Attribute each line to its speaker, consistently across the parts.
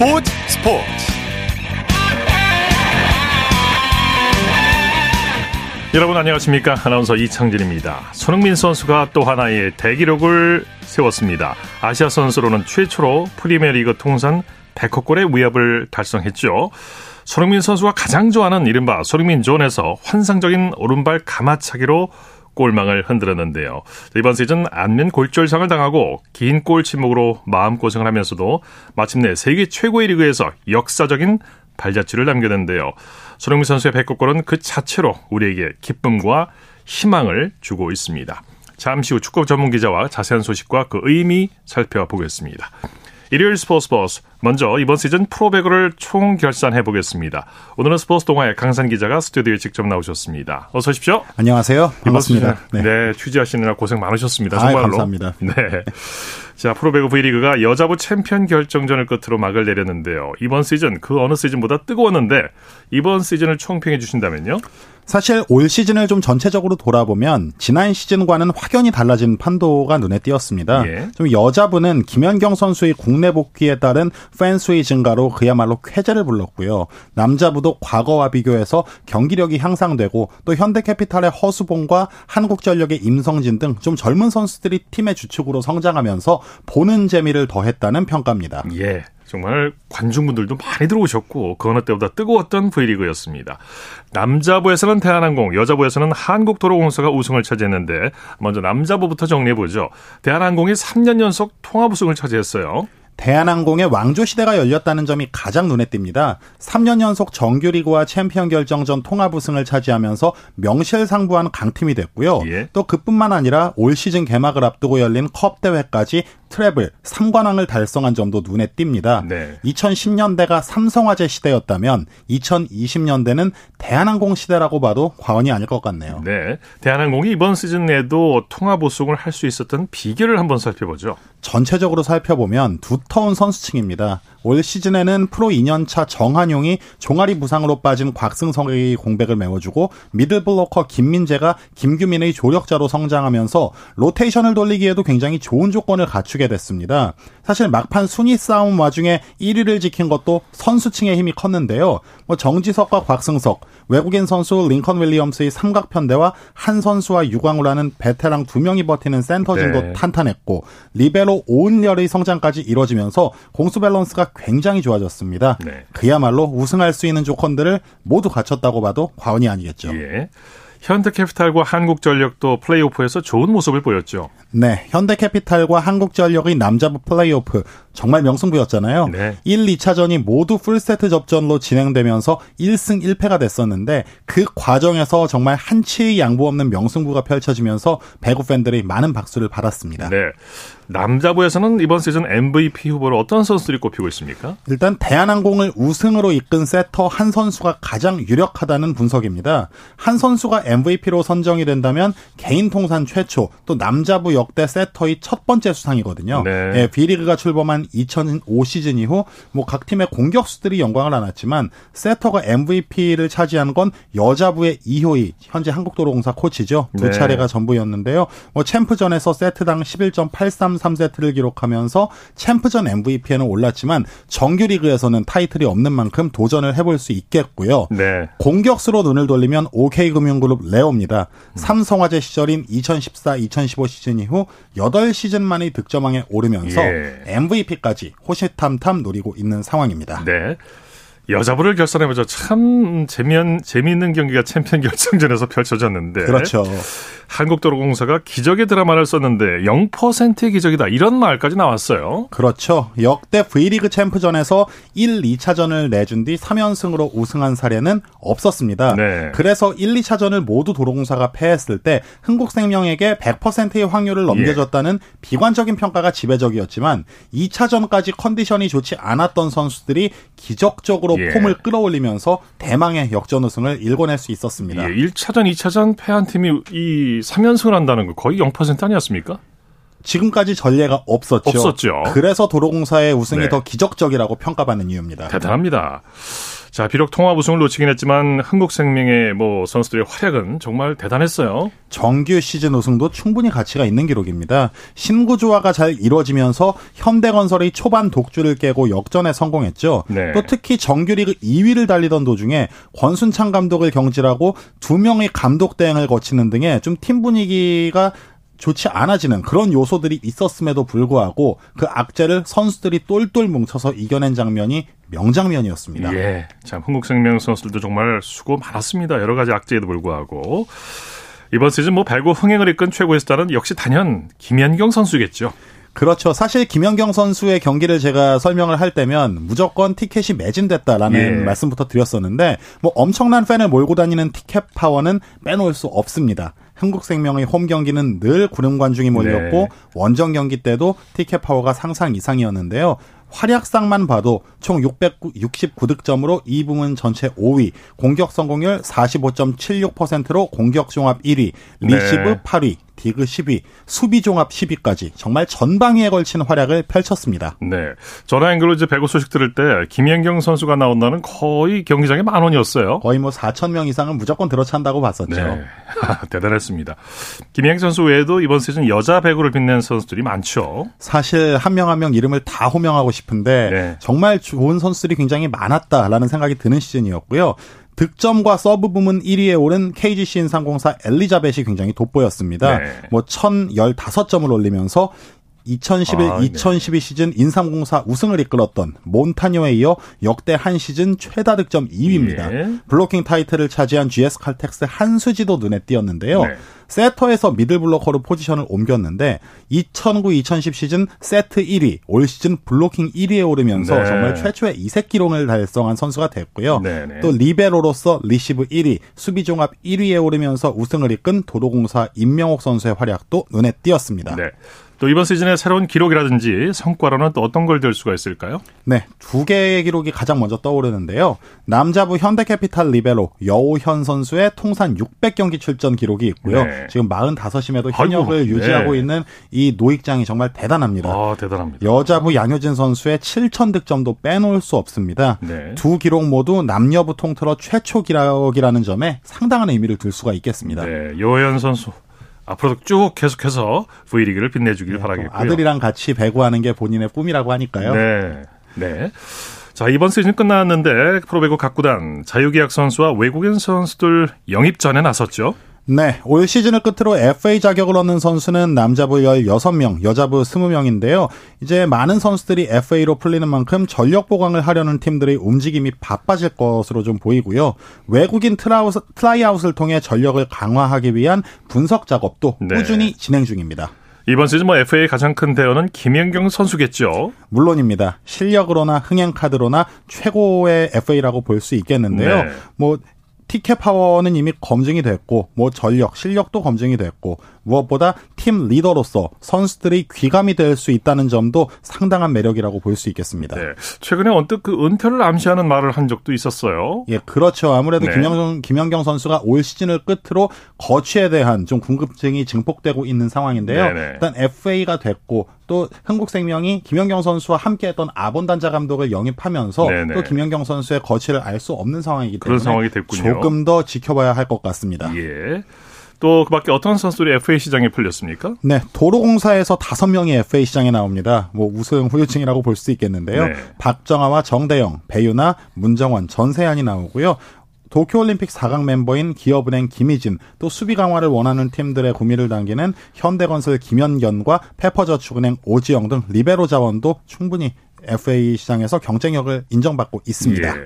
Speaker 1: 스포츠 스포츠. 여러분 안녕하십니까? 아나운서 이창진입니다. 손흥민 선수가 또 하나의 대기록을 세웠습니다. 아시아 선수로는 최초로 프리미어리그 통산 100호 골의 위협을 달성했죠. 손흥민 선수가 가장 좋아하는 이른바 손흥민 존에서 환상적인 오른발 가마차기로 골망을 흔들었는데요. 이번 시즌 안면 골절상을 당하고 긴 골 침묵으로 마음고생을 하면서도 마침내 세계 최고의 리그에서 역사적인 발자취를 남겼는데요. 손흥민 선수의 백골골은 그 자체로 우리에게 기쁨과 희망을 주고 있습니다. 잠시 후 축구 전문 기자와 자세한 소식과 그 의미 살펴보겠습니다. 일요일 스포츠 버스 먼저 이번 시즌 프로배구를 총 결산해 보겠습니다. 오늘은 스포츠 동아의 강산 기자가 스튜디오에 직접 나오셨습니다. 어서 오십시오.
Speaker 2: 안녕하세요. 반갑습니다.
Speaker 1: 네. 네, 취재하시느라 고생 많으셨습니다. 정말로.
Speaker 2: 아, 감사합니다.
Speaker 1: 네. 자, 프로배구 V리그가 여자부 챔피언 결정전을 끝으로 막을 내렸는데요. 이번 시즌 그 어느 시즌보다 뜨거웠는데 이번 시즌을 총평해 주신다면요?
Speaker 2: 사실 올 시즌을 좀 전체적으로 돌아보면 지난 시즌과는 확연히 달라진 판도가 눈에 띄었습니다. 예. 좀 여자부는 김연경 선수의 국내 복귀에 따른 팬수의 증가로 그야말로 쾌재를 불렀고요. 남자부도 과거와 비교해서 경기력이 향상되고 또 현대캐피탈의 허수봉과 한국전력의 임성진 등 좀 젊은 선수들이 팀의 주축으로 성장하면서 보는 재미를 더했다는 평가입니다.
Speaker 1: 예. 정말 관중분들도 많이 들어오셨고 그 어느 때보다 뜨거웠던 V리그였습니다. 남자부에서는 대한항공, 여자부에서는 한국도로공사가 우승을 차지했는데 먼저 남자부부터 정리해 보죠. 대한항공이 3년 연속 통합 우승을 차지했어요.
Speaker 2: 대한항공의 왕조 시대가 열렸다는 점이 가장 눈에 띕니다. 3년 연속 정규리그와 챔피언 결정전 통합 우승을 차지하면서 명실상부한 강팀이 됐고요. 예. 또 그뿐만 아니라 올 시즌 개막을 앞두고 열린 컵 대회까지 트레블 3관왕을 달성한 점도 눈에 띕니다. 네. 2010년대가 삼성화재 시대였다면 2020년대는 대한항공 시대라고 봐도 과언이 아닐 것 같네요.
Speaker 1: 네. 대한항공이 이번 시즌에도 통합 우승을 할 수 있었던 비결을 한번 살펴보죠.
Speaker 2: 전체적으로 살펴보면 두터운 선수층입니다. 올 시즌에는 프로 2년차 정한용이 종아리 부상으로 빠진 곽승석의 공백을 메워주고 미들블로커 김민재가 김규민의 조력자로 성장하면서 로테이션을 돌리기에도 굉장히 좋은 조건을 갖추게 됐습니다. 사실 막판 순위 싸움 와중에 1위를 지킨 것도 선수층의 힘이 컸는데요. 뭐 정지석과 곽승석, 외국인 선수 링컨 윌리엄스의 삼각편대와 한선수와 유광우라는 베테랑 두 명이 버티는 세터진도 네. 탄탄했고 리베로 오은렬의 성장까지 이뤄지면서 공수 밸런스가 굉장히 좋아졌습니다. 네. 그야말로 우승할 수 있는 조건들을 모두 갖췄다고 봐도 과언이 아니겠죠.
Speaker 1: 예. 현대캐피탈과 한국전력도 플레이오프에서 좋은 모습을 보였죠.
Speaker 2: 네, 현대캐피탈과 한국전력의 남자부 플레이오프 정말 명승부였잖아요. 네. 1, 2차전이 모두 풀세트 접전로 진행되면서 1승 1패가 됐었는데 그 과정에서 정말 한치의 양보 없는 명승부가 펼쳐지면서 배구 팬들이 많은 박수를 받았습니다.
Speaker 1: 네. 남자부에서는 이번 시즌 MVP 후보로 어떤 선수들이 꼽히고 있습니까?
Speaker 2: 일단 대한항공을 우승으로 이끈 세터 한 선수가 가장 유력하다는 분석입니다. 한 선수가 MVP로 선정이 된다면 개인 통산 최초 또 남자부 역대 세터의 첫 번째 수상이거든요. 네. 네, B리그가 출범한 2005 시즌 이후 뭐 각 팀의 공격수들이 영광을 안았지만 세터가 MVP를 차지한 건 여자부의 이효희 현재 한국도로공사 코치죠. 두 네. 차례가 전부였는데요. 뭐 챔프전에서 세트당 11.833세트를 기록하면서 챔프전 MVP에는 올랐지만 정규리그에서는 타이틀이 없는 만큼 도전을 해볼 수 있겠고요. 네. 공격수로 눈을 돌리면 OK금융그룹 레오입니다. 음. 삼성화재 시절인 2014-2015 시즌 이후 8시즌 만의 득점왕에 오르면서 예. MVP까지 호시탐탐 노리고 있는 상황입니다.
Speaker 1: 네. 여자부를 결선해보죠. 참 재미한, 재미있는 경기가 챔피언 결정전에서 펼쳐졌는데.
Speaker 2: 그렇죠.
Speaker 1: 한국도로공사가 기적의 드라마를 썼는데 0%의 기적이다. 이런 말까지 나왔어요.
Speaker 2: 그렇죠. 역대 V리그 챔프전에서 1, 2차전을 내준 뒤 3연승으로 우승한 사례는 없었습니다. 네. 그래서 1, 2차전을 모두 도로공사가 패했을 때 흥국생명에게 100%의 확률을 넘겨줬다는 예. 비관적인 평가가 지배적이었지만 2차전까지 컨디션이 좋지 않았던 선수들이 기적적으로 예. 폼을 끌어올리면서 대망의 역전 우승을 일궈낼 수 있었습니다.
Speaker 1: 예. 1차전, 2차전 패한 팀이 이 3연승을 한다는 거 거의 0% 아니었습니까?
Speaker 2: 지금까지 전례가 없었죠.
Speaker 1: 없었죠.
Speaker 2: 그래서 도로공사의 우승이 네. 더 기적적이라고 평가받는 이유입니다.
Speaker 1: 대단합니다. 자, 비록 통합 우승을 놓치긴 했지만 한국생명의 뭐 선수들의 활약은 정말 대단했어요.
Speaker 2: 정규 시즌 우승도 충분히 가치가 있는 기록입니다. 신구조화가 잘 이루어지면서 현대건설이 초반 독주를 깨고 역전에 성공했죠. 네. 또 특히 정규리그 2위를 달리던 도중에 권순창 감독을 경질하고 두 명의 감독 대행을 거치는 등의 좀 팀 분위기가 좋지 않아지는 그런 요소들이 있었음에도 불구하고 그 악재를 선수들이 똘똘 뭉쳐서 이겨낸 장면이 명장면이었습니다.
Speaker 1: 예. 참, 흥국생명 선수들도 정말 수고 많았습니다. 여러 가지 악재에도 불구하고. 이번 시즌 뭐 발고 흥행을 이끈 최고의 스타는 역시 단연 김연경 선수겠죠.
Speaker 2: 그렇죠. 사실 김연경 선수의 경기를 제가 설명을 할 때면 무조건 티켓이 매진됐다라는 예. 말씀부터 드렸었는데 뭐 엄청난 팬을 몰고 다니는 티켓 파워는 빼놓을 수 없습니다. 흥국생명의 홈 경기는 늘 구름 관중이 몰렸고 네. 원정 경기 때도 티켓 파워가 상상 이상이었는데요. 활약상만 봐도 총 669득점으로 이 부문 전체 5위, 공격 성공률 45.76%로 공격 종합 1위, 리시브 네. 8위, 디그 10위, 수비 종합 10위까지 정말 전방위에 걸친 활약을 펼쳤습니다.
Speaker 1: 네. 전화 연결로 이제 배구 소식 들을 때 김연경 선수가 나온다는 거의 경기장에 만원이었어요.
Speaker 2: 거의 뭐 4천 명 이상은 무조건 들어찬다고 봤었죠. 네.
Speaker 1: 대단했습니다. 김연경 선수 외에도 이번 시즌 여자 배구를 빛낸 선수들이 많죠.
Speaker 2: 사실 한 명 한명 명 이름을 다 호명하고 싶은데 네. 정말 좋은 선수들이 굉장히 많았다라는 생각이 드는 시즌이었고요. 득점과 서브 부문 1위에 오른 KGC 인삼공사 엘리자벳이 굉장히 돋보였습니다. 네. 뭐 1015점을 올리면서 2011, 아, 2012 네. 시즌 인삼공사 우승을 이끌었던 몬타뇨에 이어 역대 한 시즌 최다 득점 2위입니다. 예. 블로킹 타이틀을 차지한 GS 칼텍스 한수지도 눈에 띄었는데요. 네. 세터에서 미들 블로커로 포지션을 옮겼는데 2009-2010 시즌 세트 1위, 올 시즌 블로킹 1위에 오르면서 네. 정말 최초의 이색 기록을 달성한 선수가 됐고요. 네, 네. 또 리베로로서 리시브 1위, 수비 종합 1위에 오르면서 우승을 이끈 도로공사 임명옥 선수의 활약도 눈에 띄었습니다. 네.
Speaker 1: 또 이번 시즌의 새로운 기록이라든지 성과로는 또 어떤 걸 들 수가 있을까요?
Speaker 2: 네, 두 개의 기록이 가장 먼저 떠오르는데요. 남자부 현대캐피탈 리베로 여오현 선수의 통산 600경기 출전 기록이 있고요. 네. 지금 45세임에도 현역을 아이고, 유지하고 네. 있는 이 노익장이 정말 대단합니다.
Speaker 1: 아, 대단합니다.
Speaker 2: 여자부 양효진 선수의 7,000득점도 빼놓을 수 없습니다. 네. 두 기록 모두 남녀부 통틀어 최초 기록이라는 점에 상당한 의미를 둘 수가 있겠습니다.
Speaker 1: 네, 여우현 선수 앞으로도 쭉 계속해서 V리그를 빛내주길 네, 바라겠고요.
Speaker 2: 아들이랑 같이 배구하는 게 본인의 꿈이라고 하니까요.
Speaker 1: 네. 네. 자, 이번 시즌 끝났는데 프로배구 각 구단 자유계약 선수와 외국인 선수들 영입 전에 나섰죠.
Speaker 2: 네, 올 시즌을 끝으로 FA 자격을 얻는 선수는 남자부 16명, 여자부 20명인데요. 이제 많은 선수들이 FA로 풀리는 만큼 전력 보강을 하려는 팀들의 움직임이 바빠질 것으로 좀 보이고요. 외국인 트라우스, 트라이아웃을 통해 전력을 강화하기 위한 분석 작업도 네. 꾸준히 진행 중입니다.
Speaker 1: 이번 시즌 뭐 FA 가장 큰 대어는 김연경 선수겠죠.
Speaker 2: 물론입니다. 실력으로나 흥행 카드로나 최고의 FA라고 볼 수 있겠는데요. 네. 뭐 티켓 파워는 이미 검증이 됐고 뭐 전력, 실력도 검증이 됐고 무엇보다 팀 리더로서 선수들이 귀감이 될 수 있다는 점도 상당한 매력이라고 볼 수 있겠습니다. 네.
Speaker 1: 최근에 언뜻 그 은퇴를 암시하는 말을 한 적도 있었어요.
Speaker 2: 예, 그렇죠. 아무래도 네. 김영경, 김연경 선수가 올 시즌을 끝으로 거취에 대한 좀 궁금증이 증폭되고 있는 상황인데요. 네네. 네. 일단 FA가 됐고 또 한국생명이 김연경 선수와 함께했던 아본단자 감독을 영입하면서 네네. 네. 또 김연경 선수의 거취를 알 수 없는 상황이기 때문에
Speaker 1: 그런 상황이 됐군요.
Speaker 2: 조금 더 지켜봐야 할 것 같습니다.
Speaker 1: 예. 또 그밖에 어떤 선수들이 FA 시장에 풀렸습니까?
Speaker 2: 네, 도로공사에서 다섯 명이 FA 시장에 나옵니다. 뭐 우승 후유증이라고 볼 수 있겠는데요. 네. 박정아와 정대영, 배유나, 문정원, 전세환이 나오고요. 도쿄올림픽 4강 멤버인 기업은행 김희진, 또 수비 강화를 원하는 팀들의 구미를 당기는 현대건설 김현견과 페퍼저축은행 오지영 등 리베로 자원도 충분히 FA 시장에서 경쟁력을 인정받고 있습니다. 예.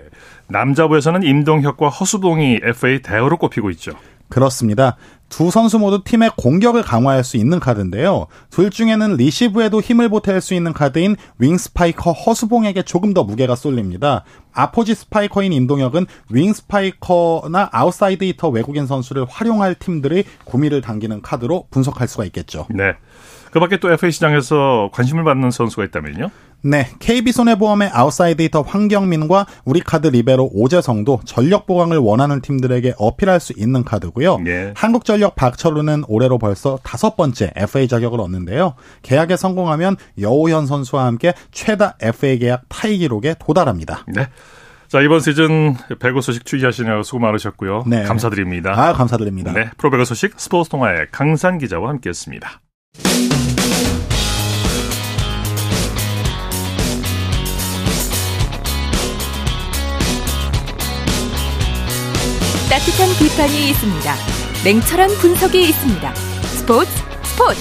Speaker 1: 남자부에서는 임동혁과 허수봉이 FA 대어로 꼽히고 있죠.
Speaker 2: 그렇습니다. 두 선수 모두 팀의 공격을 강화할 수 있는 카드인데요. 둘 중에는 리시브에도 힘을 보탤 수 있는 카드인 윙 스파이커 허수봉에게 조금 더 무게가 쏠립니다. 아포지 스파이커인 임동혁은 윙 스파이커나 아웃사이드 히터 외국인 선수를 활용할 팀들의 구미를 당기는 카드로 분석할 수가 있겠죠.
Speaker 1: 네. 그 밖에 또 FA 시장에서 관심을 받는 선수가 있다면요?
Speaker 2: 네, KB손해보험의 아웃사이드 히터 황경민과 우리카드 리베로 오재성도 전력 보강을 원하는 팀들에게 어필할 수 있는 카드고요. 예. 한국전력 박철우는 올해로 벌써 다섯 번째 FA 자격을 얻는데요. 계약에 성공하면 여오현 선수와 함께 최다 FA 계약 타이 기록에 도달합니다.
Speaker 1: 네. 자, 이번 시즌 배구 소식 취재하시느라 수고 많으셨고요. 네. 감사드립니다.
Speaker 2: 아, 감사드립니다.
Speaker 1: 네. 프로배구 소식 스포츠 동아의 강산 기자와 함께 했습니다.
Speaker 3: 따뜻한 비판이 있습니다. 냉철한 분석이 있습니다. 스포츠 스포츠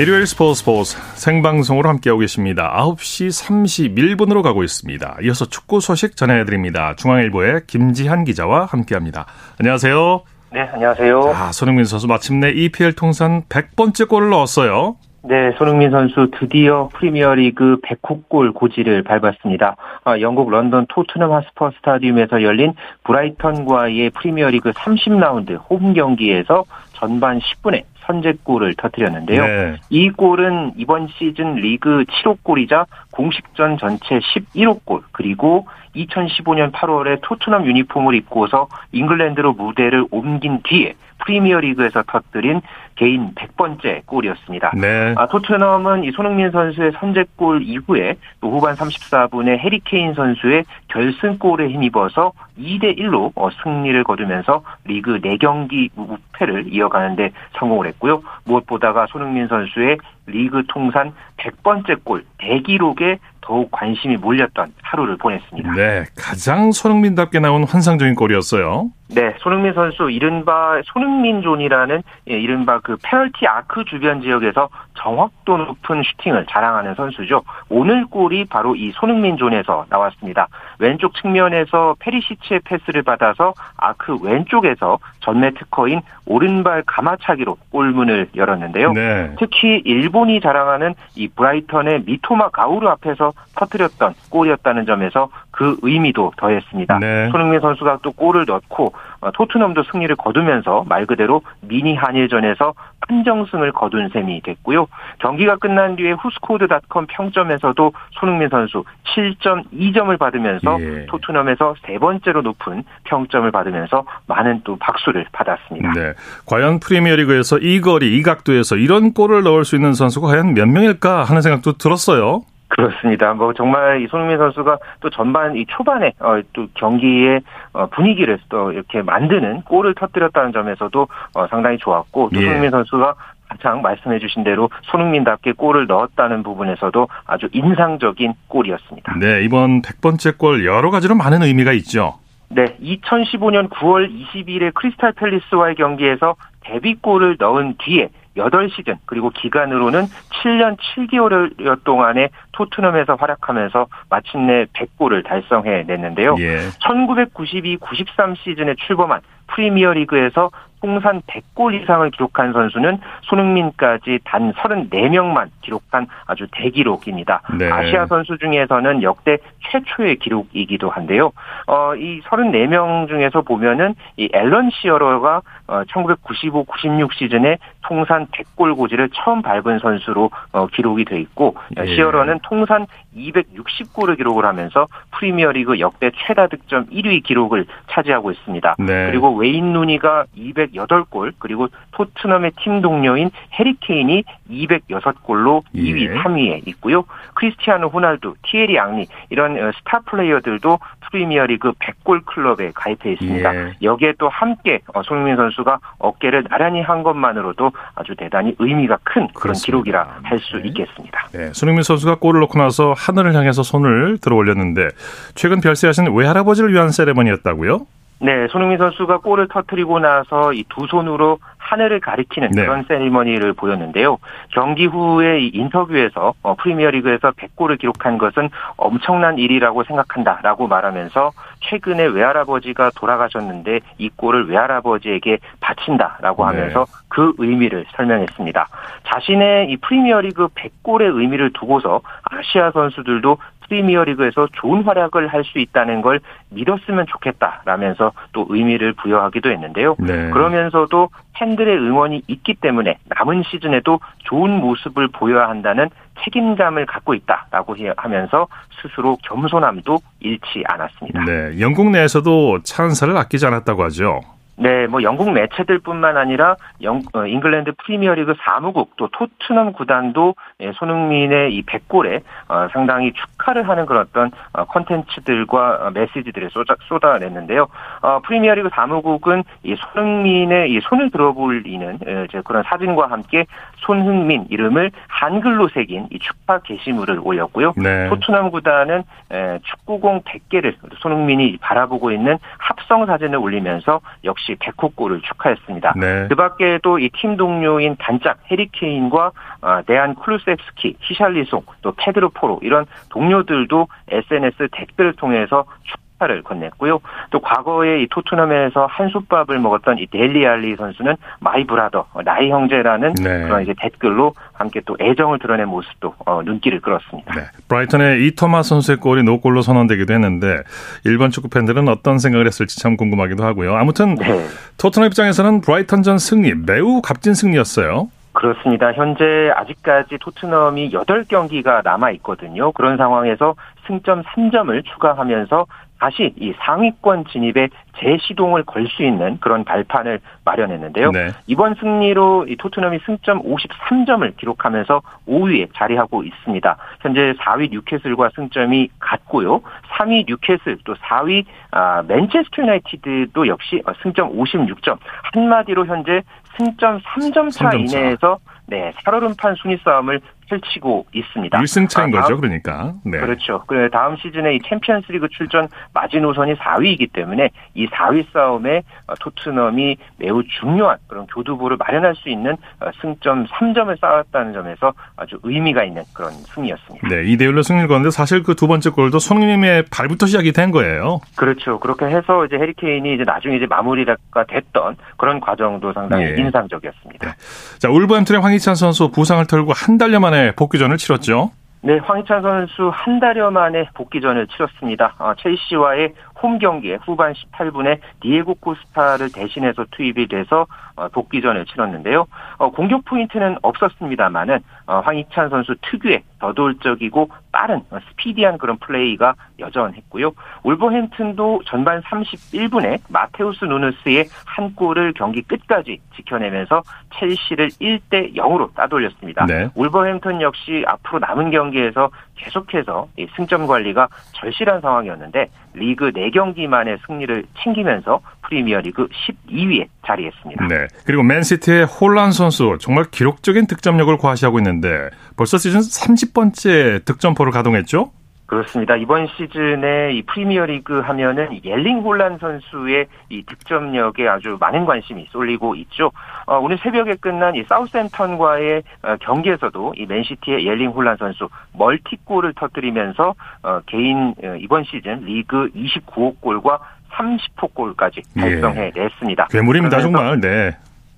Speaker 1: 일요일 스포츠 스포츠 생방송으로 함께하고 계십니다. 9시 31분으로 가고 있습니다. 이어서 축구 소식 전해드립니다. 중앙일보의 김지한 기자와 함께합니다. 안녕하세요.
Speaker 4: 네, 안녕하세요.
Speaker 1: 아, 손흥민 선수 마침내 EPL 통산 100번째 골을 넣었어요.
Speaker 4: 네, 손흥민 선수 드디어 프리미어리그 100호 골 고지를 밟았습니다. 아, 영국 런던 토트넘 핫스퍼 스타디움에서 열린 브라이턴과의 프리미어리그 30라운드 홈 경기에서 전반 10분에 선제골을 터뜨렸는데요. 네. 이 골은 이번 시즌 리그 7호 골이자 공식전 전체 11호 골 그리고 2015년 8월에 토트넘 유니폼을 입고서 잉글랜드로 무대를 옮긴 뒤에 프리미어리그에서 터뜨린 개인 100번째 골이었습니다. 네. 아, 토트넘은 이 손흥민 선수의 선제골 이후에 또 후반 34분에 해리 케인 선수의 결승골에 힘입어서 2대 1로 어, 승리를 거두면서 리그 4경기 무패를 이어가는데 성공을 했고요. 무엇보다가 손흥민 선수의 리그 통산 100번째 골 대기록에 더욱 관심이 몰렸던 하루를 보냈습니다.
Speaker 1: 네, 가장 손흥민답게 나온 환상적인 골이었어요.
Speaker 4: 네, 손흥민 선수 이른바 손흥민존이라는 예, 이른바 그 페널티 아크 주변 지역에서 정확도 높은 슈팅을 자랑하는 선수죠. 오늘 골이 바로 이 손흥민존에서 나왔습니다. 왼쪽 측면에서 페리시치의 패스를 받아서 아크 왼쪽에서 전매 특허인 오른발 가마차기로 골문을 열었는데요. 네. 특히 일본이 자랑하는 이 브라이턴의 미토마 가우르 앞에서 터뜨렸던 골이었다는 점에서 그 의미도 더했습니다. 네. 손흥민 선수가 또 골을 넣고 어, 토트넘도 승리를 거두면서 말 그대로 미니 한일전에서 판정승을 거둔 셈이 됐고요. 경기가 끝난 뒤에 후스코드닷컴 평점에서도 손흥민 선수 7.2점을 받으면서 예. 토트넘에서 세 번째로 높은 평점을 받으면서 많은 또 박수를 받았습니다. 네.
Speaker 1: 과연 프리미어리그에서 이 거리, 이 각도에서 이런 골을 넣을 수 있는 선수가 과연 몇 명일까 하는 생각도 들었어요.
Speaker 4: 그렇습니다. 뭐 정말 이 손흥민 선수가 또 전반 이 초반에 어, 또 경기의 어, 분위기를 또 이렇게 만드는 골을 터뜨렸다는 점에서도 어, 상당히 좋았고 또 예. 손흥민 선수가 가장 말씀해주신 대로 손흥민답게 골을 넣었다는 부분에서도 아주 인상적인 골이었습니다.
Speaker 1: 네, 이번 100번째 골 여러 가지로 많은 의미가 있죠.
Speaker 4: 네, 2015년 9월 20일에 크리스탈 팰리스와의 경기에서 데뷔골을 넣은 뒤에 8시즌 그리고 기간으로는 7년 7개월 동안에 토트넘에서 활약하면서 마침내 100골을 달성해 냈는데요. 예. 1992-93 시즌에 출범한 프리미어리그에서 통산 100골 이상을 기록한 선수는 손흥민까지 단 34명만 기록한 아주 대기록입니다. 네. 아시아 선수 중에서는 역대 최초의 기록이기도 한데요. 어, 이 34명 중에서 보면은 이 앨런 시어러가 어, 1995-96 시즌에 통산 100골 고지를 처음 밟은 선수로 어, 기록이 돼 있고 예. 시어러는 통산 260골을 기록을 하면서 프리미어리그 역대 최다 득점 1위 기록을 차지하고 있습니다. 네. 그리고 웨인 루니가 208골 그리고 토트넘의 팀 동료인 해리 케인이 206골로 2위, 예. 3위에 있고요. 크리스티아노 호날두, 티에리 앙리 이런 어, 스타 플레이어들도 프리미어리그 100골 클럽에 가입해 있습니다. 예. 여기에 또 함께 어, 손흥민 선수가 어깨를 나란히 한 것만으로도 아주 대단히 의미가 큰 그런 그렇습니다. 기록이라 할수 네. 있겠습니다.
Speaker 1: 네. 손흥민 선수가 골을 넣고 나서 하늘을 향해서 손을 들어 올렸는데 최근 별세하신 외할아버지를 위한 세레머니였다고요?
Speaker 4: 네, 손흥민 선수가 골을 터트리고 나서 이 두 손으로 하늘을 가리키는 네. 그런 세리머니를 보였는데요. 경기 후에 인터뷰에서 어, 프리미어리그에서 100골을 기록한 것은 엄청난 일이라고 생각한다라고 말하면서 최근에 외할아버지가 돌아가셨는데 이 골을 외할아버지에게 바친다라고 네. 하면서 그 의미를 설명했습니다. 자신의 이 프리미어리그 100골의 의미를 두고서 아시아 선수들도 프리미어리그에서 좋은 활약을 할 수 있다는 걸 믿었으면 좋겠다라면서 또 의미를 부여하기도 했는데요. 네. 그러면서도 팬들의 응원이 있기 때문에 남은 시즌에도 좋은 모습을 보여야 한다는 책임감을 갖고 있다라고 하면서 스스로 겸손함도 잃지 않았습니다.
Speaker 1: 네, 영국 내에서도 찬사를 아끼지 않았다고 하죠.
Speaker 4: 네, 뭐 영국 매체들뿐만 아니라 영, 어, 잉글랜드 프리미어리그 사무국 또 토트넘 구단도 예, 손흥민의 이 100골에 어, 상당히 축하를 하는 그런 어떤 어, 콘텐츠들과 어, 메시지들을 쏟아, 쏟아냈는데요. 어, 프리미어리그 사무국은 이 손흥민의 이 손을 들어볼리는 예, 그런 사진과 함께 손흥민 이름을 한글로 새긴 이 축하 게시물을 올렸고요.
Speaker 1: 네.
Speaker 4: 토트넘 구단은 에, 축구공 100개를 손흥민이 바라보고 있는 합성 사진을 올리면서 역시 100호 골을 축하했습니다.
Speaker 1: 네.
Speaker 4: 그 밖에도 이 팀 동료인 단짝 해리케인과 어, 데얀 쿨루셉스키, 히샬리송, 또 페드로 포로 이런 동료들도 SNS 댓글을 통해서 축하 를 건넸고요. 또 과거에 이 토트넘에서 한솥밥을 먹었던 이 델리 알리 선수는 my brother, 어, 나의 형제라는
Speaker 1: 네.
Speaker 4: 그런 이제 댓글로 함께 또 애정을 드러낸 모습도 어, 눈길을 끌었습니다.
Speaker 1: 네. 브라이턴의 미토마 선수의 골이 노골로 선언되기도 했는데 일본 축구 팬들은 어떤 생각을 했을지 참 궁금하기도 하고요. 아무튼
Speaker 4: 네.
Speaker 1: 토트넘 입장에서는 브라이턴전 승리 매우 값진 승리였어요.
Speaker 4: 그렇습니다. 현재 아직까지 토트넘이 8경기가 남아 있거든요. 그런 상황에서 승점 3점을 추가하면서 다시 이 상위권 진입에 재시동을 걸 수 있는 그런 발판을 마련했는데요.
Speaker 1: 네.
Speaker 4: 이번 승리로 이 토트넘이 승점 53점을 기록하면서 5위에 자리하고 있습니다. 현재 4위 뉴캐슬과 승점이 같고요. 3위 뉴캐슬 또 4위 아, 맨체스터 유나이티드도 역시 어, 승점 56점. 한마디로 현재 승점 3점 차
Speaker 1: 3점 차.
Speaker 4: 이내에서 네, 살얼음판 순위 싸움을 펼치고 있습니다.
Speaker 1: 1승 차인
Speaker 4: 아,
Speaker 1: 거죠,
Speaker 4: 다음-
Speaker 1: 그러니까. 네.
Speaker 4: 그렇죠. 그 다음 시즌에 이 챔피언스리그 출전 마지노선이 4위이기 때문에 이 4위 싸움에 어, 토트넘이 매우 중요한 그런 교두보를 마련할 수 있는 어, 승점 3점을 쌓았다는 점에서 아주 의미가 있는 그런 승리였습니다.
Speaker 1: 네, 2대 1로 승리를 거는데 사실 그 두 번째 골도 손흥민의 발부터 시작이 된 거예요.
Speaker 4: 그렇죠. 그렇게 해서 이제 해리케인이 이제 나중에 이제 마무리가 됐던 그런 과정도 상당히
Speaker 1: 예.
Speaker 4: 인상적이었습니다.
Speaker 1: 자, 울버햄튼의 황희찬 선수 부상을 털고 한 달여 만에 복귀전을 치렀죠.
Speaker 4: 네, 황희찬 선수 한 달여 만에 복귀전을 치렀습니다. 어, 첼시와의 홈 경기에 후반 18분에 디에고 코스타를 대신해서 투입이 돼서 어, 복귀전을 치렀는데요. 어, 공격 포인트는 없었습니다만은 어, 황희찬 선수 특유의 저돌적이고 빠른 어, 스피디한 그런 플레이가 여전했고요. 울버햄튼도 전반 31분에 마테우스 누네스의 한 골을 경기 끝까지 지켜내면서 첼시를 1대 0으로 따돌렸습니다.
Speaker 1: 네.
Speaker 4: 울버햄튼 역시 앞으로 남은 경기에서 계속해서 이 승점 관리가 절실한 상황이었는데 리그 4경기 만에 승리를 챙기면서 프리미어리그 12위에 자리했습니다.
Speaker 1: 네. 그리고 맨시티의 홀란 선수 정말 기록적인 득점력을 과시하고 있는데 벌써 시즌 30번째 득점포를 가동했죠?
Speaker 4: 그렇습니다. 이번 시즌에 이 프리미어리그 하면은 엘링 홀란 선수의 이 득점력에 아주 많은 관심이 쏠리고 있죠. 어, 오늘 새벽에 끝난 이 사우스햄턴과의 어, 경기에서도 이 맨시티의 엘링 홀란 선수 멀티골을 터뜨리면서 어, 개인 어, 이번 시즌 리그 29호 골과 30호 골까지
Speaker 1: 예.
Speaker 4: 달성해냈습니다.
Speaker 1: 괴물입니다,
Speaker 4: 그러면서
Speaker 1: 정말. 네.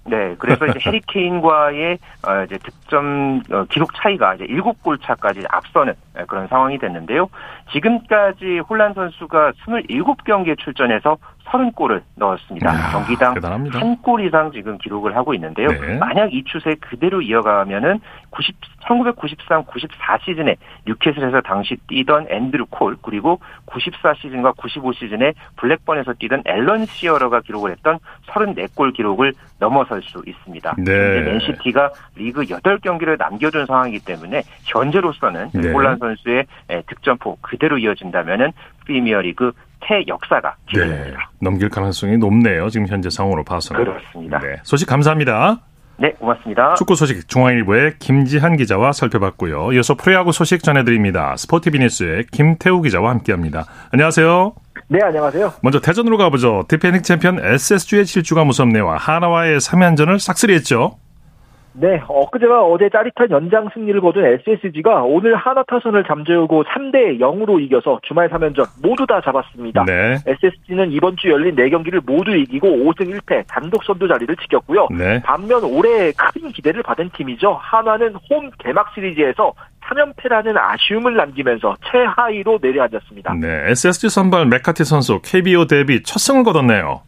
Speaker 4: 네, 그래서 이제 해리케인과의 어, 이제 득점 어, 기록 차이가 이제 7골 차까지 앞서는 예, 그런 상황이 됐는데요. 지금까지 홀란 선수가 27경기에 출전해서 30골을 넣었습니다.
Speaker 1: 이야,
Speaker 4: 경기당
Speaker 1: 대단합니다.
Speaker 4: 한골 이상 지금 기록을 하고 있는데요.
Speaker 1: 네.
Speaker 4: 만약 이 추세 그대로 이어가면은 90, 1993, 94 시즌에 뉴캐슬에서 당시 뛰던 앤드루 콜 그리고 94 시즌과 95 시즌에 블랙번에서 뛰던 앨런 시어러가 기록을 했던 34골 기록을 넘어설 수 있습니다.
Speaker 1: 네.
Speaker 4: 현재 맨시티가 리그 8경기를 남겨둔 상황이기 때문에 현재로서는
Speaker 1: 네.
Speaker 4: 홀란 선 수의 에, 득점포 그대로 이어진다면은 프리미어리그 새 역사가
Speaker 1: 네.
Speaker 4: 기대됩니다.
Speaker 1: 넘길 가능성이 높네요. 지금 현재 상황으로 봐서는.
Speaker 4: 그렇습니다.
Speaker 1: 네. 소식 감사합니다.
Speaker 4: 네, 고맙습니다.
Speaker 1: 축구 소식 중앙일보의 김지한 기자와 살펴봤고요. 이어서 프로야구 소식 전해드립니다. 스포티비 뉴스의 김태우 기자와 함께합니다. 안녕하세요.
Speaker 5: 네, 안녕하세요.
Speaker 1: 먼저 대전으로 가보죠. 디펜딩 챔피언 SSG의 질주가 무섭네요. 한화와의 3연전을 싹쓸이했죠.
Speaker 5: 네, 엊그제와 어제 짜릿한 연장 승리를 거둔 SSG가 오늘 한화 타선을 잠재우고 3대 0으로 이겨서 주말 3연전 모두 다 잡았습니다.
Speaker 1: 네.
Speaker 5: SSG는 이번 주 열린 4경기를 모두 이기고 5승 1패 단독 선두 자리를 지켰고요.
Speaker 1: 네.
Speaker 5: 반면 올해 큰 기대를 받은 팀이죠. 한화는 홈 개막 시리즈에서 3연패라는 아쉬움을 남기면서 최하위로 내려앉았습니다.
Speaker 1: 네. SSG 선발 맥카티 선수 KBO 데뷔 첫 승을 거뒀네요.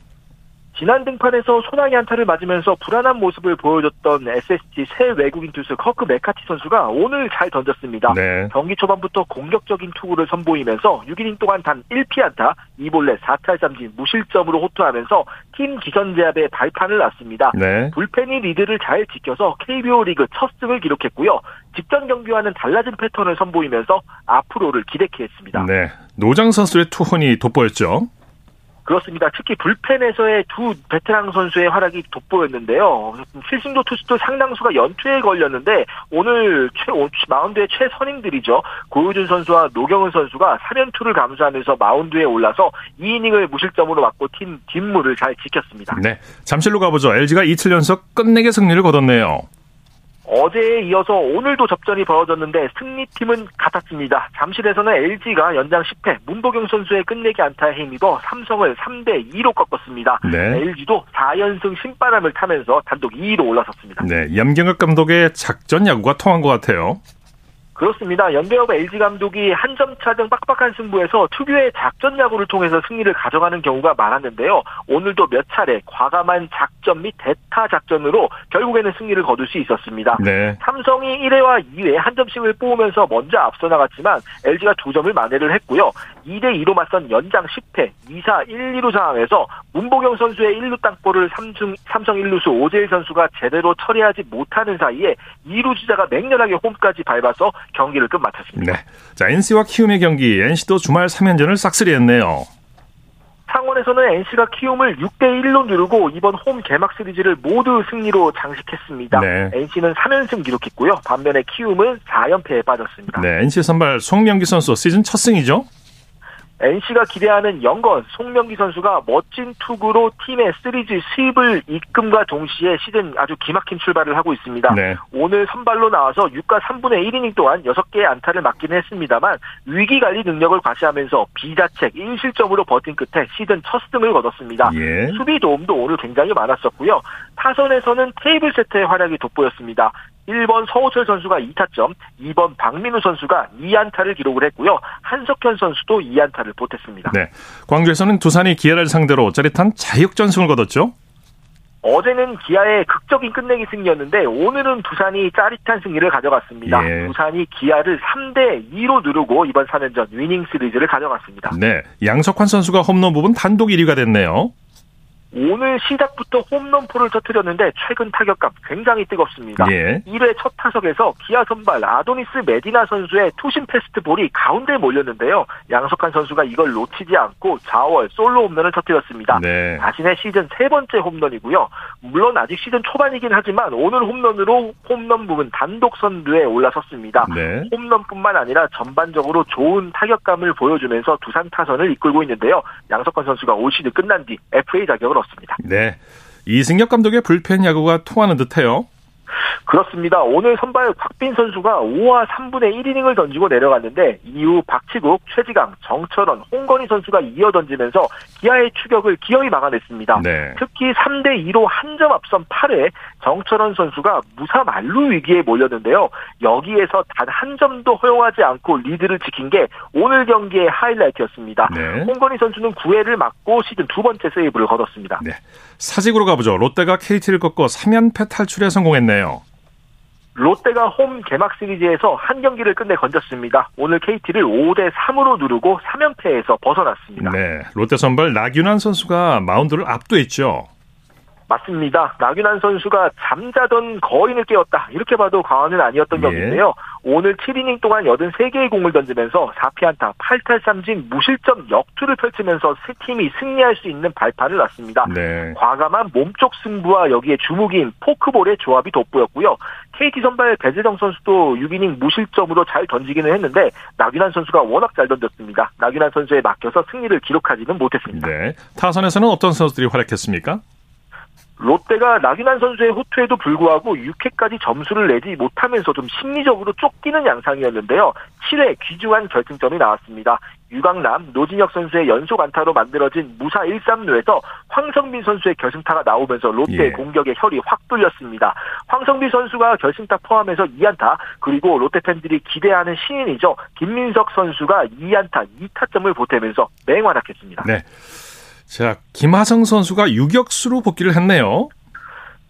Speaker 5: 지난 등판에서 소나기 안타를 맞으면서 불안한 모습을 보여줬던 SSG 새 외국인 투수 커크 맥카티 선수가 오늘 잘 던졌습니다.
Speaker 1: 네.
Speaker 5: 경기 초반부터 공격적인 투구를 선보이면서 6이닝 동안 단 1피안타, 2볼넷 4탈삼진 무실점으로 호투하면서 팀 기선 제압에 발판을 놨습니다.
Speaker 1: 네.
Speaker 5: 불펜이 리드를 잘 지켜서 KBO 리그 첫 승을 기록했고요. 직전 경기와는 달라진 패턴을 선보이면서 앞으로를 기대케 했습니다.
Speaker 1: 네. 노장 선수의 투혼이 돋보였죠.
Speaker 5: 그렇습니다. 특히 불펜에서의 두 베테랑 선수의 활약이 돋보였는데요. 7승도 투수도 상당수가 연투에 걸렸는데 오늘 최, 마운드의 최선임들이죠. 고유준 선수와 노경은 선수가 3연투를 감수하면서 마운드에 올라서 2이닝을 무실점으로 막고 팀 뒷물을 잘 지켰습니다.
Speaker 1: 네. 잠실로 가보죠. LG가 이틀 연속 끝내게 승리를 거뒀네요.
Speaker 5: 어제에 이어서 오늘도 접전이 벌어졌는데 승리팀은 같았습니다. 잠실에서는 LG가 연장 10회 문보경 선수의 끝내기 안타에 힘입어 삼성을 3대 2로 꺾었습니다.
Speaker 1: 네.
Speaker 5: LG도 4연승 신바람을 타면서 단독 2위로 올라섰습니다.
Speaker 1: 네. 염경엽 감독의 작전 야구가 통한 것 같아요.
Speaker 5: 그렇습니다. 연대업 LG 감독이 한 점 차 등 빡빡한 승부에서 특유의 작전 야구를 통해서 승리를 가져가는 경우가 많았는데요. 오늘도 몇 차례 과감한 작전 및 대타 작전으로 결국에는 승리를 거둘 수 있었습니다.
Speaker 1: 네.
Speaker 5: 삼성이 1회와 2회 한 점씩을 뽑으면서 먼저 앞서 나갔지만 LG가 두 점을 만회를 했고요. 2대 2로 맞선 연장 10회 2사 1, 2루 상황에서 문보경 선수의 1루 땅볼을 삼성, 삼성 1루수 오재일 선수가 제대로 처리하지 못하는 사이에 2루 주자가 맹렬하게 홈까지 밟아서 경기를 끝마쳤습니다.
Speaker 1: 네. 자, NC와 키움의 경기, NC도 주말 3연전을 싹쓸이했네요.
Speaker 5: 창원에서는 NC가 키움을 6대 1로 누르고 이번 홈 개막 시리즈를 모두 승리로 장식했습니다.
Speaker 1: 네.
Speaker 5: NC는 3연승 기록했고요. 반면에 키움은 4연패에 빠졌습니다.
Speaker 1: 네, NC 선발 송명기 선수 시즌 첫 승이죠?
Speaker 5: NC가 기대하는 영건 송명기 선수가 멋진 투구로 팀의 시리즈 수입을 이끈과 동시에 시즌 아주 기막힌 출발을 하고 있습니다.
Speaker 1: 네.
Speaker 5: 오늘 선발로 나와서 6과 3분의 1이닝 동안 6개의 안타를 맞기는 했습니다만 위기 관리 능력을 과시하면서 비자책 1실점으로 버틴 끝에 시즌 첫 승을 거뒀습니다.
Speaker 1: 예.
Speaker 5: 수비 도움도 오늘 굉장히 많았었고요. 타선에서는 테이블 세트의 활약이 돋보였습니다. 1번 서호철 선수가 2타점, 2번 박민우 선수가 2안타를 기록을 했고요. 한석현 선수도 2안타를 보탰습니다.
Speaker 1: 네. 광주에서는 두산이 기아를 상대로 짜릿한 재역전승을 거뒀죠?
Speaker 5: 어제는 기아의 극적인 끝내기 승리였는데 오늘은 두산이 짜릿한 승리를 가져갔습니다.
Speaker 1: 예.
Speaker 5: 두산이 기아를 3대 2로 누르고 이번 3연전 위닝 시리즈를 가져갔습니다.
Speaker 1: 네. 양석환 선수가 홈런 부분 단독 1위가 됐네요.
Speaker 5: 오늘 시작부터 홈런포를 터뜨렸는데 최근 타격감 굉장히 뜨겁습니다.
Speaker 1: 예.
Speaker 5: 1회 첫 타석에서 기아 선발 아도니스 메디나 선수의 투심 패스트 볼이 가운데에 몰렸는데요. 양석환 선수가 이걸 놓치지 않고 좌월 솔로 홈런을 터뜨렸습니다.
Speaker 1: 네.
Speaker 5: 자신의 시즌 세 번째 홈런이고요. 물론 아직 시즌 초반이긴 하지만 오늘 홈런으로 홈런 부분 단독 선두에 올라섰습니다.
Speaker 1: 네.
Speaker 5: 홈런뿐만 아니라 전반적으로 좋은 타격감을 보여주면서 두산 타선을 이끌고 있는데요. 양석환 선수가 올 시즌 끝난 뒤 FA 자격을 얻습니다.
Speaker 1: 네. 이승엽 감독의 불펜 야구가 통하는 듯해요.
Speaker 5: 그렇습니다. 오늘 선발 박빈 선수가 5와 3분의 1이닝을 던지고 내려갔는데 이후 박치국, 최지강, 정철원, 홍건희 선수가 이어 던지면서 기아의 추격을 기어이 막아냈습니다.
Speaker 1: 네.
Speaker 5: 특히 3대 2로 한 점 앞선 8회 정철원 선수가 무사 만루 위기에 몰렸는데요. 여기에서 단 한 점도 허용하지 않고 리드를 지킨 게 오늘 경기의 하이라이트였습니다.
Speaker 1: 네.
Speaker 5: 홍건희 선수는 9회를 맞고 시즌 두 번째 세이브를 거뒀습니다.
Speaker 1: 네. 사직으로 가보죠. 롯데가 KT를 꺾고 3연패 탈출에 성공했네요.
Speaker 5: 롯데가 홈 개막 시리즈에서 한 경기를 끝내 건졌습니다. 오늘 KT를 5대 3으로 누르고 3연패에서 벗어났습니다.
Speaker 1: 네. 롯데 선발 나균환 선수가 마운드를 압도했죠.
Speaker 5: 맞습니다. 나균환 선수가 잠자던 거인을 깨웠다. 이렇게 봐도 과언은 아니었던
Speaker 1: 예.
Speaker 5: 경기인데요. 오늘 7이닝 동안 83개의 공을 던지면서 4피안타, 8탈삼진, 무실점 역투를 펼치면서 세 팀이 승리할 수 있는 발판을 놨습니다.
Speaker 1: 네.
Speaker 5: 과감한 몸쪽 승부와 여기에 주무기인 포크볼의 조합이 돋보였고요. KT 선발 배재정 선수도 6이닝 무실점으로 잘 던지기는 했는데 나균환 선수가 워낙 잘 던졌습니다. 나균환 선수에 맡겨서 승리를 기록하지는 못했습니다.
Speaker 1: 네. 타선에서는 어떤 선수들이 활약했습니까?
Speaker 5: 롯데가 나균환 선수의 호투에도 불구하고 6회까지 점수를 내지 못하면서 좀 심리적으로 쫓기는 양상이었는데요. 7회 귀중한 결승점이 나왔습니다. 유강남, 노진혁 선수의 연속 안타로 만들어진 무사 1, 3루에서 황성빈 선수의 결승타가 나오면서 롯데의
Speaker 1: 예.
Speaker 5: 공격의 혈이 확 뚫렸습니다. 황성빈 선수가 결승타 포함해서 2안타, 그리고 롯데 팬들이 기대하는 신인이죠. 김민석 선수가 2안타, 2타점을 보태면서 맹활약했습니다.
Speaker 1: 네. 자, 김하성 선수가 유격수로 복귀를 했네요.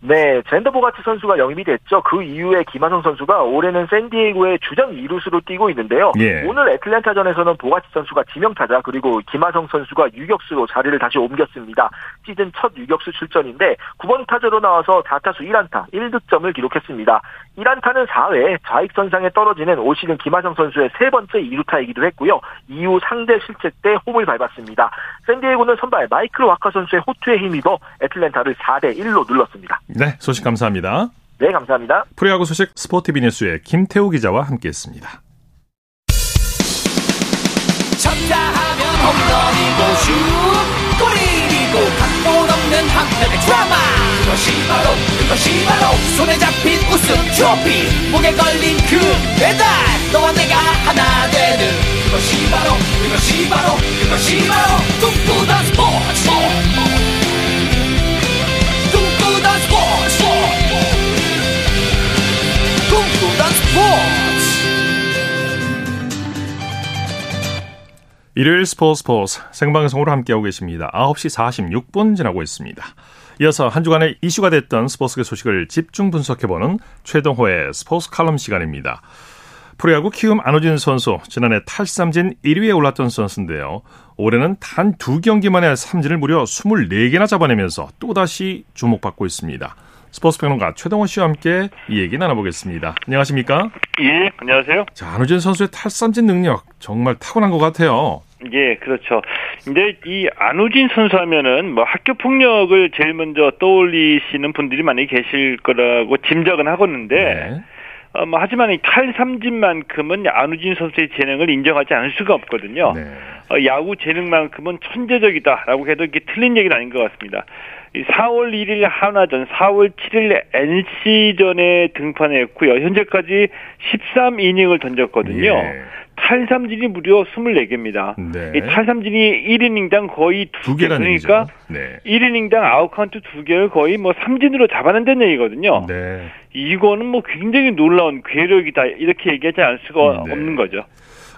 Speaker 5: 네, 젠더 보가치 선수가 영입이 됐죠. 그 이후에 김하성 선수가 올해는 샌디에이고의 주전 이루수로 뛰고 있는데요.
Speaker 1: 예.
Speaker 5: 오늘 애틀랜타전에서는 보가치 선수가 지명타자 그리고 김하성 선수가 유격수로 자리를 다시 옮겼습니다. 시즌 첫 유격수 출전인데 9번 타자로 나와서 4타수 1안타 1득점을 기록했습니다. 1안타는 4회 좌익선상에 떨어지는 올 시즌 김하성 선수의 세 번째 2루타이기도 했고요. 이후 상대 실책 때 홈을 밟았습니다. 샌디에이고는 선발 마이클 와카 선수의 호투에 힘입어 애틀랜타를 4대 1로 눌렀습니다.
Speaker 1: 네, 소식 감사합니다.
Speaker 5: 네, 감사합니다.
Speaker 1: 프로야구 소식 스포티비 뉴스의 김태우 기자와 함께했습니다.
Speaker 6: 쳤다 하면 홈런이고 슛 골이고 각본 없는 한편의 드라마 그것이 바로 그것이 바로 손에 잡힌 우승 트로피 목에 걸린 그 배달 너와 내가 하나 되는 그것이 바로 그것이 바로 그것이 바로 꿈꾸던 스포츠
Speaker 1: 일요일 스포츠 스포츠 생방송으로 함께하고 계십니다. 9시 46분 지나고 있습니다. 이어서 한 주간의 이슈가 됐던 스포츠계 소식을 집중 분석해보는 최동호의 스포츠 칼럼 시간입니다. 프로야구 키움 안호진 선수 지난해 탈삼진 1위에 올랐던 선수인데요. 올해는 단 두 경기 만에 삼진을 무려 24개나 잡아내면서 또다시 주목받고 있습니다. 스포츠 평론가 최동호 씨와 함께 이 얘기 나눠보겠습니다. 안녕하십니까?
Speaker 7: 예, 안녕하세요.
Speaker 1: 자, 안호진 선수의 탈삼진 능력 정말 타고난 것 같아요.
Speaker 7: 예, 그렇죠. 근데 이 안우진 선수 하면은 뭐 학교 폭력을 제일 먼저 떠올리시는 분들이 많이 계실 거라고 짐작은 하겠는데,
Speaker 1: 네.
Speaker 7: 어, 뭐 하지만 이 탈삼진만큼은 안우진 선수의 재능을 인정하지 않을 수가 없거든요.
Speaker 1: 네.
Speaker 7: 어, 야구 재능만큼은 천재적이다라고 해도 이게 틀린 얘기는 아닌 것 같습니다. 이 4월 1일 한화전, 4월 7일 NC전에 등판했고요. 현재까지 13이닝을 던졌거든요.
Speaker 1: 예.
Speaker 7: 탈삼진이 무려 24개입니다.
Speaker 1: 네.
Speaker 7: 이 탈삼진이 1이닝당 거의
Speaker 1: 두
Speaker 7: 2개,
Speaker 1: 개라는
Speaker 7: 그러니까.
Speaker 1: 네.
Speaker 7: 1이닝당 아웃카운트 2개를 거의 뭐 삼진으로 잡아낸다는 얘기거든요.
Speaker 1: 네.
Speaker 7: 이거는 뭐 굉장히 놀라운 괴력이다 이렇게 얘기하지 않을 수가
Speaker 1: 네.
Speaker 7: 없는 거죠.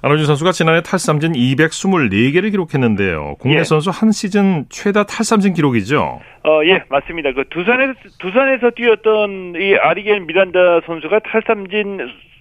Speaker 1: 안우진 선수가 지난해 탈삼진 224개를 기록했는데요. 국내
Speaker 7: 예.
Speaker 1: 선수 한 시즌 최다 탈삼진 기록이죠.
Speaker 7: 어, 예, 맞습니다. 그 두산에서, 두산에서 뛰었던 이 아리겔 미란다 선수가 탈삼진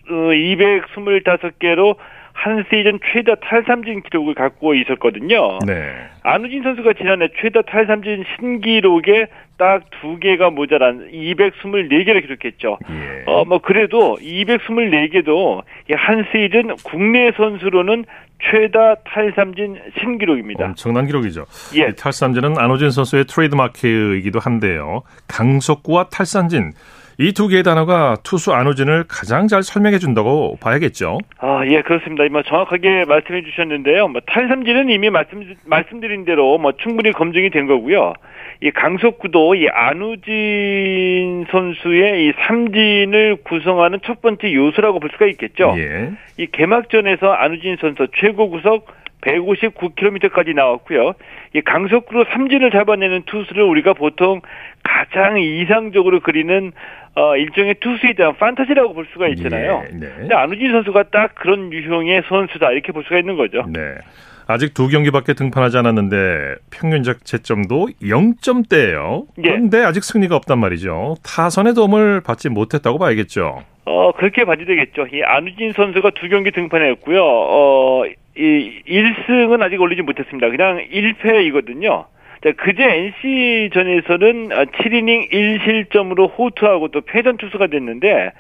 Speaker 7: 어, 225개로 한 시즌 최다 탈삼진 기록을 갖고 있었거든요.
Speaker 1: 네.
Speaker 7: 안우진 선수가 지난해 최다 탈삼진 신기록에 딱 두 개가 모자란 224개를 기록했죠.
Speaker 1: 예.
Speaker 7: 어, 뭐, 그래도 224개도 한 시즌 국내 선수로는 최다 탈삼진 신기록입니다.
Speaker 1: 엄청난 기록이죠.
Speaker 7: 예.
Speaker 1: 이 탈삼진은 안호진 선수의 트레이드마크이기도 한데요. 강속구와 탈삼진 이 두 개의 단어가 투수 안호진을 가장 잘 설명해 준다고 봐야겠죠.
Speaker 7: 아, 예, 그렇습니다. 뭐 정확하게 말씀해 주셨는데요. 뭐 탈삼진은 이미 말씀 말씀드린 대로 뭐 충분히 검증이 된 거고요. 이 강속구도 이 안우진 선수의 이 삼진을 구성하는 첫 번째 요소라고 볼 수가 있겠죠.
Speaker 1: 예.
Speaker 7: 이 개막전에서 안우진 선수 최고 구속 159km까지 나왔고요. 이 강속구로 삼진을 잡아내는 투수를 우리가 보통 가장 이상적으로 그리는 어, 일종의 투수에 대한 판타지라고 볼 수가 있잖아요.
Speaker 1: 예, 네.
Speaker 7: 근데 안우진 선수가 딱 그런 유형의 선수다 이렇게 볼 수가 있는 거죠.
Speaker 1: 네. 아직 두 경기밖에 등판하지 않았는데 평균적 채점도 0점대예요.
Speaker 7: 예.
Speaker 1: 그런데 아직 승리가 없단 말이죠. 타선의 도움을 받지 못했다고 봐야겠죠.
Speaker 7: 어, 그렇게 봐도 되겠죠. 이 안우진 선수가 두 경기 등판했고요. 어, 이 1승은 아직 올리지 못했습니다. 그냥 1패이거든요. 자, 그제 NC전에서는 7이닝 1실점으로 호투하고 또 패전 투수가 됐는데,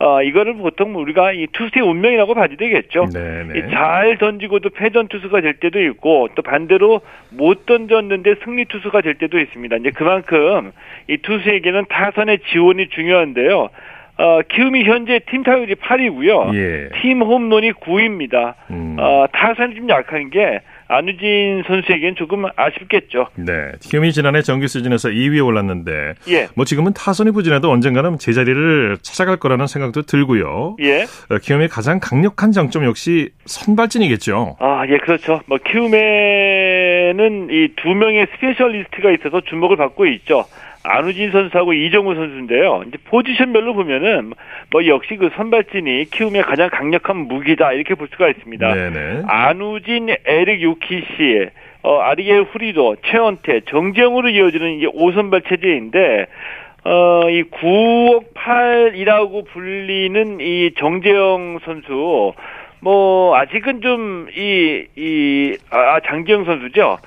Speaker 7: 어, 이거를 보통 우리가 이 투수의 운명이라고 봐도 되겠죠.
Speaker 1: 네네.
Speaker 7: 이잘 던지고도 패전 투수가 될 때도 있고 또 반대로 못 던졌는데 승리 투수가 될 때도 있습니다. 이제 그만큼 이 투수에게는 타선의 지원이 중요한데요. 어, 키움이 현재 팀 타율이 8이고요.
Speaker 1: 예.
Speaker 7: 팀 홈런이 9입니다.
Speaker 1: 음.
Speaker 7: 어, 타선이 좀 약한 게 안우진 선수에겐 조금 아쉽겠죠.
Speaker 1: 네. 키움이 지난해 정규 시즌에서 2위에 올랐는데
Speaker 7: 예.
Speaker 1: 뭐 지금은 타선이 부진해도 언젠가는 제자리를 찾아갈 거라는 생각도 들고요.
Speaker 7: 예.
Speaker 1: 어, 키움의 가장 강력한 장점 역시 선발진이겠죠.
Speaker 7: 아, 예, 그렇죠. 뭐, 키움에는 이 두 명의 스페셜리스트가 있어서 주목을 받고 있죠. 안우진 선수하고 이정후 선수인데요. 이제 포지션별로 보면은 뭐 역시 그 선발진이 키움의 가장 강력한 무기다 이렇게 볼 수가 있습니다.
Speaker 1: 네네.
Speaker 7: 안우진, 에릭 요키시, 어, 아리엘 후리도, 최원태, 정재영으로 이어지는 이제 5선발 체제인데 어, 이 9억 8이라고 불리는 이 정재영 선수 뭐 아직은 좀 이 이 아, 장기영 선수죠.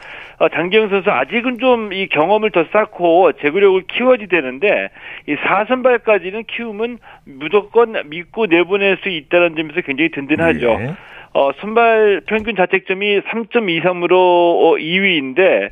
Speaker 7: 어, 장기영 선수 아직은 좀 이 경험을 더 쌓고 제구력을 키워야 되는데 이 4선발까지는 키우면 무조건 믿고 내보낼 수 있다는 점에서 굉장히 든든하죠.
Speaker 1: 예.
Speaker 7: 어, 선발 평균 자책점이 3.23으로 어, 2위인데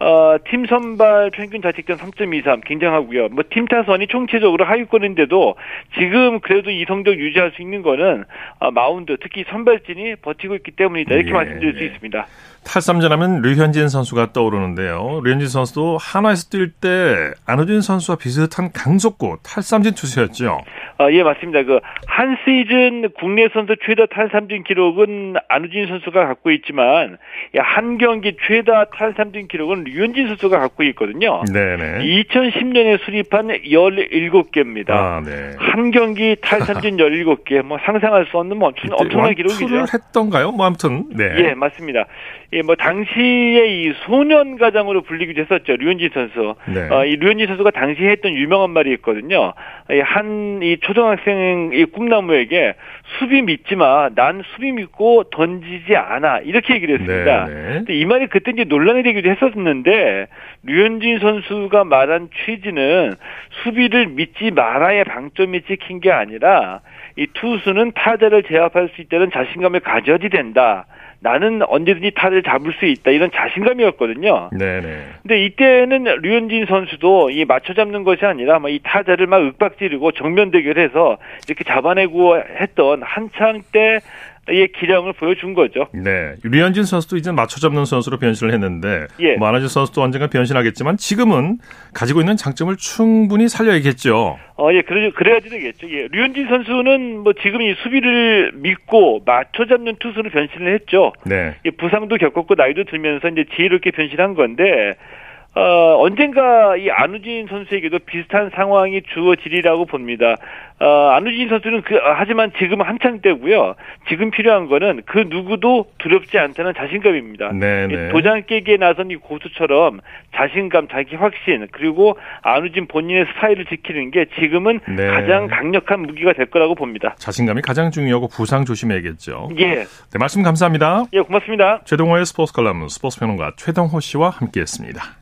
Speaker 7: 어, 팀 선발 평균 자책점 3.23 굉장하고요. 뭐 팀 타선이 총체적으로 하위권인데도 지금 그래도 이 성적 유지할 수 있는 거는 어, 마운드 특히 선발진이 버티고 있기 때문이다 이렇게
Speaker 1: 예.
Speaker 7: 말씀드릴 수 있습니다.
Speaker 1: 탈삼전하면 류현진 선수가 떠오르는데요. 류현진 선수도 한화에서 뛸 때 안우진 선수와 비슷한 강속구 탈삼진 투수였죠.
Speaker 7: 아, 예, 맞습니다. 그, 한 시즌 국내 선수 최다 탈삼진 기록은 안우진 선수가 갖고 있지만, 이한 경기 최다 탈삼진 기록은 류현진 선수가 갖고 있거든요.
Speaker 1: 네네.
Speaker 7: 2010년에 수립한 17개입니다.
Speaker 1: 아, 네.
Speaker 7: 한 경기 탈삼진 17개, 뭐 상상할 수 없는 뭐 엄청, 엄청난 기록이죠.
Speaker 1: 했던가요? 뭐 아무튼 네.
Speaker 7: 예, 맞습니다. 예, 뭐 당시에 이 소년 가장으로 불리기도 했었죠. 류현진 선수.
Speaker 1: 네.
Speaker 7: 어, 이 류현진 선수가 당시에 했던 유명한 말이 있거든요. 한이 초등학생 이 꿈나무에게 수비 믿지 마. 난 수비 믿고 던지지 않아. 이렇게 얘기를 했습니다.
Speaker 1: 네, 네.
Speaker 7: 근데 이 말이 그때 이제 논란이 되기도 했었는데 류현진 선수가 말한 취지는 수비를 믿지 말아야 방점이 찍힌 게 아니라 이 투수는 타자를 제압할 수 있다는 자신감을 가져야 된다. 나는 언제든지 타를 잡을 수 있다 이런 자신감이었거든요.
Speaker 1: 네네.
Speaker 7: 근데 이때는 류현진 선수도 이 맞춰 잡는 것이 아니라 막이 타자를 막 윽박지르고 정면 대결해서 이렇게 잡아내고 했던 한창 때 의 기량을 보여준 거죠.
Speaker 1: 네. 류현진 선수도 이제 맞춰 잡는 선수로 변신을 했는데
Speaker 7: 예.
Speaker 1: 뭐 안하진 선수도 언젠가 변신하겠지만 지금은 가지고 있는 장점을 충분히 살려야겠죠.
Speaker 7: 어, 예, 그래, 그래야지 되겠죠. 예. 류현진 선수는 뭐 지금 이 수비를 믿고 맞춰 잡는 투수로 변신을 했죠.
Speaker 1: 네.
Speaker 7: 이 부상도 겪었고 나이도 들면서 이제 지혜롭게 변신한 건데 어, 언젠가 이 안우진 선수에게도 비슷한 상황이 주어지리라고 봅니다. 어, 안우진 선수는 그, 아, 하지만 지금 한창 때고요. 지금 필요한 거는 그 누구도 두렵지 않다는 자신감입니다.
Speaker 1: 네네.
Speaker 7: 이 도장 깨기에 나선 이 고수처럼 자신감, 자기 확신, 그리고 안우진 본인의 스타일을 지키는 게 지금은
Speaker 1: 네.
Speaker 7: 가장 강력한 무기가 될 거라고 봅니다.
Speaker 1: 자신감이 가장 중요하고 부상 조심해야겠죠.
Speaker 7: 예.
Speaker 1: 네, 말씀 감사합니다.
Speaker 7: 예, 고맙습니다.
Speaker 1: 최동호의 스포츠 칼럼 스포츠 평론가 최동호 씨와 함께했습니다.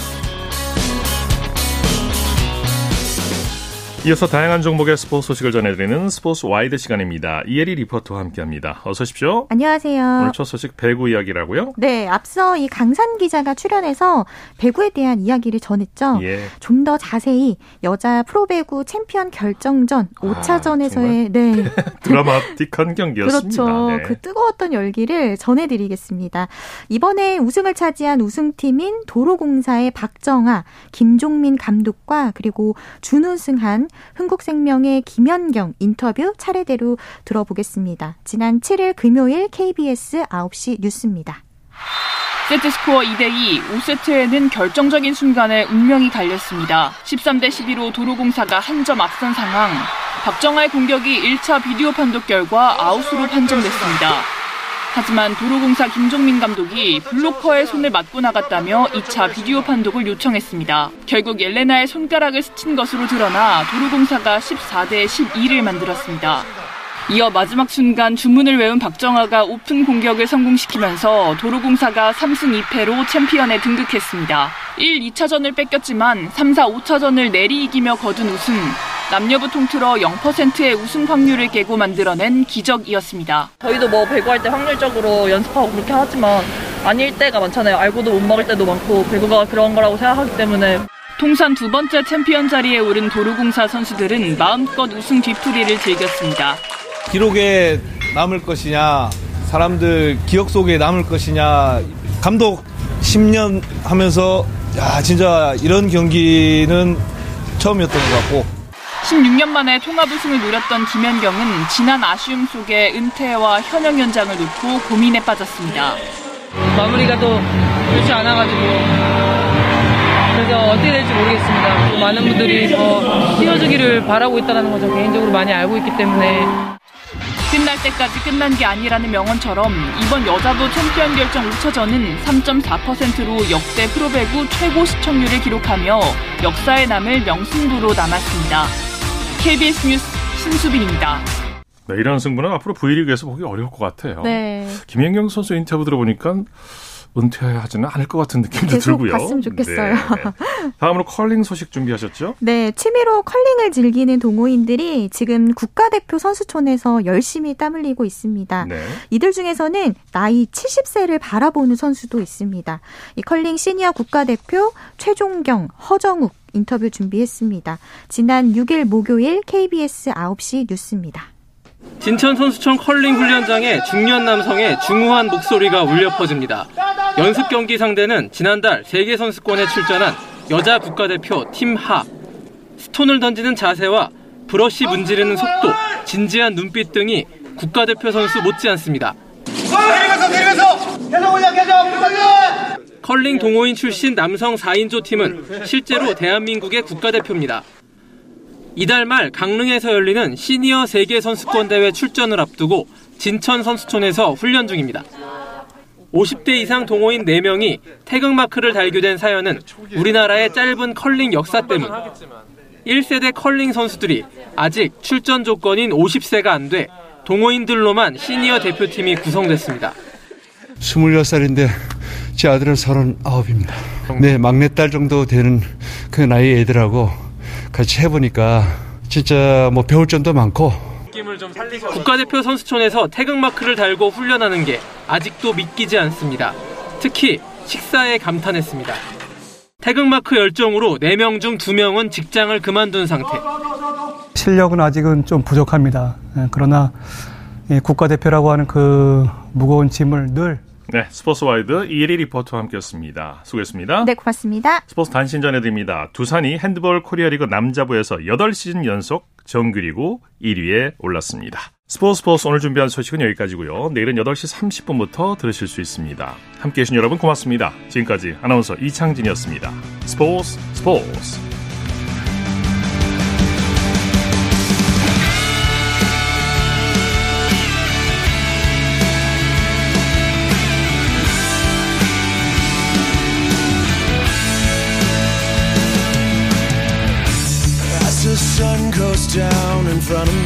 Speaker 1: 이어서 다양한 종목의 스포츠 소식을 전해드리는 스포츠 와이드 시간입니다. 이혜리 리포터와 함께합니다. 어서 오십시오.
Speaker 8: 안녕하세요.
Speaker 1: 오늘 첫 소식 배구 이야기라고요?
Speaker 8: 네, 앞서 이 강산 기자가 출연해서 배구에 대한 이야기를 전했죠.
Speaker 1: 예.
Speaker 8: 좀 더 자세히 여자 프로배구 챔피언 결정전
Speaker 1: 아,
Speaker 8: 5차전에서의 네.
Speaker 1: 드라마틱한 경기였습니다.
Speaker 8: 그렇죠.
Speaker 1: 네.
Speaker 8: 그 뜨거웠던 열기를 전해드리겠습니다. 이번에 우승을 차지한 우승팀인 도로공사의 박정아, 김종민 감독과 그리고 준우승한 흥국생명의 김연경 인터뷰 차례대로 들어보겠습니다. 지난 7일 금요일 KBS 9시 뉴스입니다.
Speaker 9: 세트 스코어 2대2, 5세트에는 결정적인 순간에 운명이 갈렸습니다. 13대 11로 도로공사가 한 점 앞선 상황. 박정아의 공격이 1차 비디오 판독 결과 아웃으로 판정됐습니다. 하지만 도로공사 김종민 감독이 블로커의 손을 맞고 나갔다며 2차 비디오 판독을 요청했습니다. 결국 옐레나의 손가락을 스친 것으로 드러나 도로공사가 14대 12를 만들었습니다. 이어 마지막 순간 주문을 외운 박정아가 오픈 공격을 성공시키면서 도로공사가 3승 2패로 챔피언에 등극했습니다. 1, 2차전을 뺏겼지만 3, 4, 5차전을 내리 이기며 거둔 우승. 남녀부 통틀어 0%의 우승 확률을 깨고 만들어낸 기적이었습니다.
Speaker 10: 저희도 뭐 배구할 때 확률적으로 연습하고 그렇게 하지만 아닐 때가 많잖아요. 알고도 못 먹을 때도 많고 배구가 그런 거라고 생각하기 때문에
Speaker 9: 통산 두 번째 챔피언 자리에 오른 도로공사 선수들은 마음껏 우승 뒤풀이를 즐겼습니다.
Speaker 11: 기록에 남을 것이냐, 사람들 기억 속에 남을 것이냐, 감독 10년 하면서, 야, 진짜 이런 경기는 처음이었던 것 같고,
Speaker 9: 16년 만에 통합 우승을 노렸던 김연경은 지난 아쉬움 속에 은퇴와 현역 연장을 놓고 고민에 빠졌습니다.
Speaker 12: 마무리가 또 좋지 않아가지고 그래서 어떻게 될지 모르겠습니다. 또 많은 분들이 더 띄워주기를 바라고 있다는 거죠. 개인적으로 많이 알고 있기 때문에
Speaker 9: 끝날 때까지 끝난 게 아니라는 명언처럼 이번 여자부 챔피언 결정 5차전은 3.4%로 역대 프로배구 최고 시청률을 기록하며 역사에 남을 명승부로 남았습니다. KBS 뉴스 신수빈입니다.
Speaker 1: 네, 이런 승부는 앞으로 V리그에서 보기 어려울 것 같아요.
Speaker 8: 네.
Speaker 1: 김연경 선수 인터뷰 들어보니까 은퇴하지는 않을 것 같은 느낌도
Speaker 8: 계속
Speaker 1: 들고요.
Speaker 8: 갔으면 좋겠어요.
Speaker 1: 네. 다음으로 컬링 소식 준비하셨죠?
Speaker 8: 네, 취미로 컬링을 즐기는 동호인들이 지금 국가대표 선수촌에서 열심히 땀 흘리고 있습니다.
Speaker 1: 네.
Speaker 8: 이들 중에서는 나이 70세를 바라보는 선수도 있습니다. 이 컬링 시니어 국가대표 최종경, 허정욱 인터뷰 준비했습니다. 지난 6일 목요일 KBS 9시 뉴스입니다.
Speaker 13: 진천 선수촌 컬링 훈련장에 중년 남성의 중후한 목소리가 울려 퍼집니다. 연습 경기 상대는 지난달 세계 선수권에 출전한 여자 국가대표 팀하. 스톤을 던지는 자세와 브러쉬 문지르는 속도, 진지한 눈빛 등이 국가대표 선수 못지않습니다.
Speaker 6: 내리면서 내리면서 계속 올려 계속 올려
Speaker 13: 컬링 동호인 출신 남성 4인조 팀은 실제로 대한민국의 국가대표입니다. 이달 말 강릉에서 열리는 시니어 세계 선수권 대회 출전을 앞두고 진천 선수촌에서 훈련 중입니다. 50대 이상 동호인 4명이 태극마크를 달게 된 사연은 우리나라의 짧은 컬링 역사 때문. 1세대 컬링 선수들이 아직 출전 조건인 50세가 안 돼 동호인들로만 시니어 대표팀이 구성됐습니다.
Speaker 14: 26살인데 제 아들은 39입니다. 네, 막내딸 정도 되는 그 나이 애들하고 같이 해보니까 진짜 뭐 배울 점도 많고
Speaker 13: 국가대표 선수촌에서 태극마크를 달고 훈련하는 게 아직도 믿기지 않습니다. 특히 식사에 감탄했습니다. 태극마크 열정으로 4명 중 2명은 직장을 그만둔 상태.
Speaker 15: 실력은 아직은 좀 부족합니다. 예, 그러나 예, 국가대표라고 하는 그 무거운 짐을 늘
Speaker 1: 네, 스포츠 와이드 이혜리 리포터와 함께했습니다. 수고했습니다.
Speaker 8: 네, 고맙습니다.
Speaker 1: 스포츠 단신 전해드립니다. 두산이 핸드볼 코리아리그 남자부에서 8시즌 연속 정규리그 1위에 올랐습니다. 스포츠 스포츠 오늘 준비한 소식은 여기까지고요. 내일은 8시 30분부터 들으실 수 있습니다. 함께해 주신 여러분 고맙습니다. 지금까지 아나운서 이창진이었습니다. 스포츠 스포츠
Speaker 6: front of me,